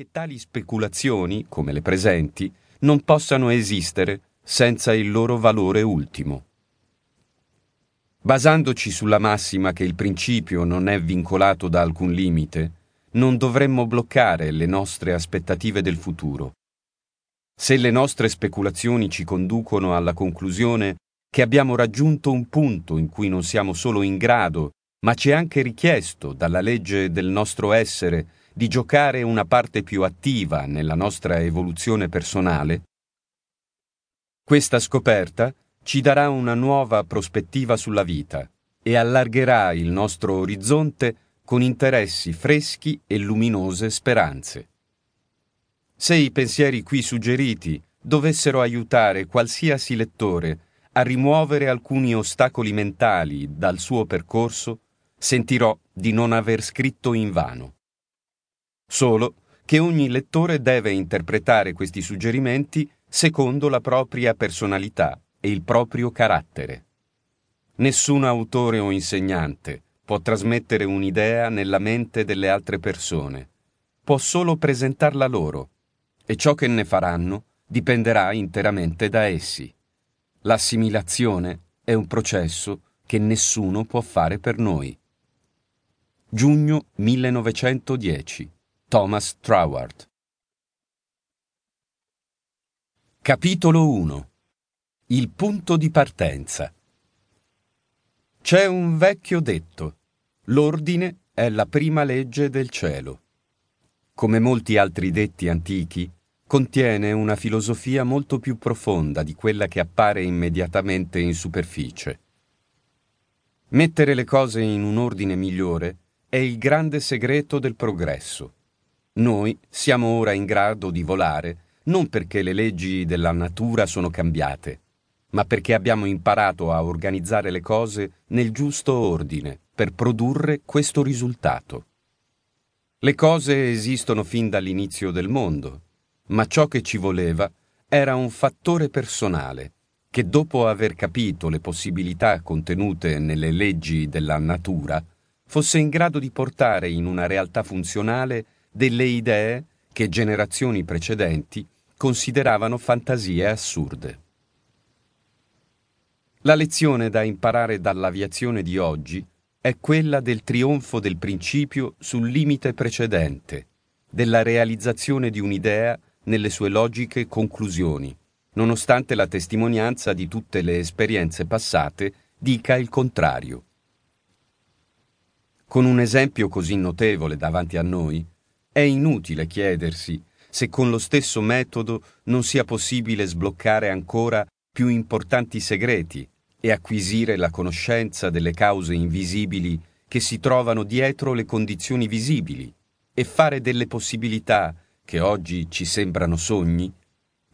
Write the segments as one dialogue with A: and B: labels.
A: che tali speculazioni, come le presenti, non possano esistere senza il loro valore ultimo. Basandoci sulla massima che il principio non è vincolato da alcun limite, non dovremmo bloccare le nostre aspettative del futuro. Se le nostre speculazioni ci conducono alla conclusione che abbiamo raggiunto un punto in cui non siamo solo in grado, ma ci è anche richiesto dalla legge del nostro essere di giocare una parte più attiva nella nostra evoluzione personale, questa scoperta ci darà una nuova prospettiva sulla vita e allargherà il nostro orizzonte con interessi freschi e luminose speranze. Se i pensieri qui suggeriti dovessero aiutare qualsiasi lettore a rimuovere alcuni ostacoli mentali dal suo percorso, sentirò di non aver scritto invano. Solo che ogni lettore deve interpretare questi suggerimenti secondo la propria personalità e il proprio carattere. Nessun autore o insegnante può trasmettere un'idea nella mente delle altre persone, può solo presentarla loro, e ciò che ne faranno dipenderà interamente da essi. L'assimilazione è un processo che nessuno può fare per noi. Giugno 1910 Thomas Troward Capitolo 1 Il punto di partenza C'è un vecchio detto L'ordine è la prima legge del cielo. Come molti altri detti antichi, contiene una filosofia molto più profonda di quella che appare immediatamente in superficie. Mettere le cose in un ordine migliore è il grande segreto del progresso. Noi siamo ora in grado di volare non perché le leggi della natura sono cambiate, ma perché abbiamo imparato a organizzare le cose nel giusto ordine per produrre questo risultato. Le cose esistono fin dall'inizio del mondo, ma ciò che ci voleva era un fattore personale che dopo aver capito le possibilità contenute nelle leggi della natura, fosse in grado di portare in una realtà funzionale delle idee che generazioni precedenti consideravano fantasie assurde. La lezione da imparare dall'aviazione di oggi è quella del trionfo del principio sul limite precedente, della realizzazione di un'idea nelle sue logiche conclusioni, nonostante la testimonianza di tutte le esperienze passate dica il contrario. Con un esempio così notevole davanti a noi, è inutile chiedersi se con lo stesso metodo non sia possibile sbloccare ancora più importanti segreti e acquisire la conoscenza delle cause invisibili che si trovano dietro le condizioni visibili e fare delle possibilità che oggi ci sembrano sogni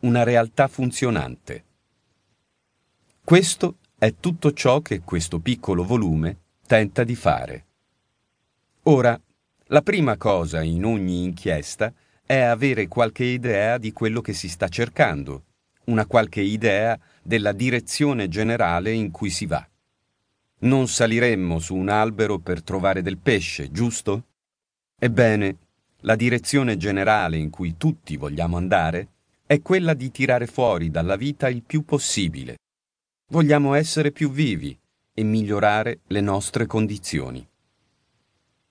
A: una realtà funzionante. Questo è tutto ciò che questo piccolo volume tenta di fare. Ora, la prima cosa in ogni inchiesta è avere qualche idea di quello che si sta cercando, una qualche idea della direzione generale in cui si va. Non saliremmo su un albero per trovare del pesce, giusto? Ebbene, la direzione generale in cui tutti vogliamo andare è quella di tirare fuori dalla vita il più possibile. Vogliamo essere più vivi e migliorare le nostre condizioni.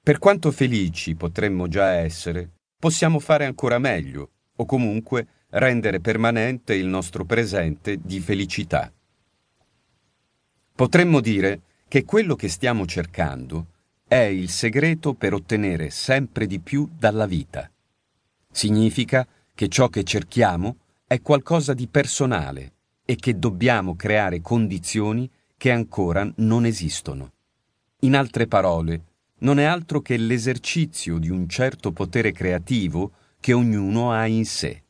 A: Per quanto felici potremmo già essere, possiamo fare ancora meglio, o comunque rendere permanente il nostro presente di felicità. Potremmo dire che quello che stiamo cercando è il segreto per ottenere sempre di più dalla vita. Significa che ciò che cerchiamo è qualcosa di personale e che dobbiamo creare condizioni che ancora non esistono. In altre parole, non è altro che l'esercizio di un certo potere creativo che ognuno ha in sé.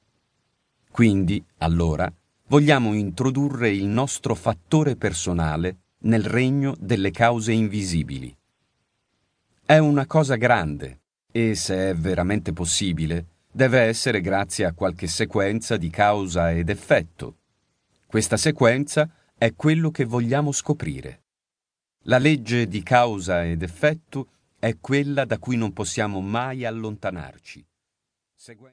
A: Quindi, allora, vogliamo introdurre il nostro fattore personale nel regno delle cause invisibili. È una cosa grande e, se è veramente possibile, deve essere grazie a qualche sequenza di causa ed effetto. Questa sequenza è quello che vogliamo scoprire. La legge di causa ed effetto è quella da cui non possiamo mai allontanarci. Segue-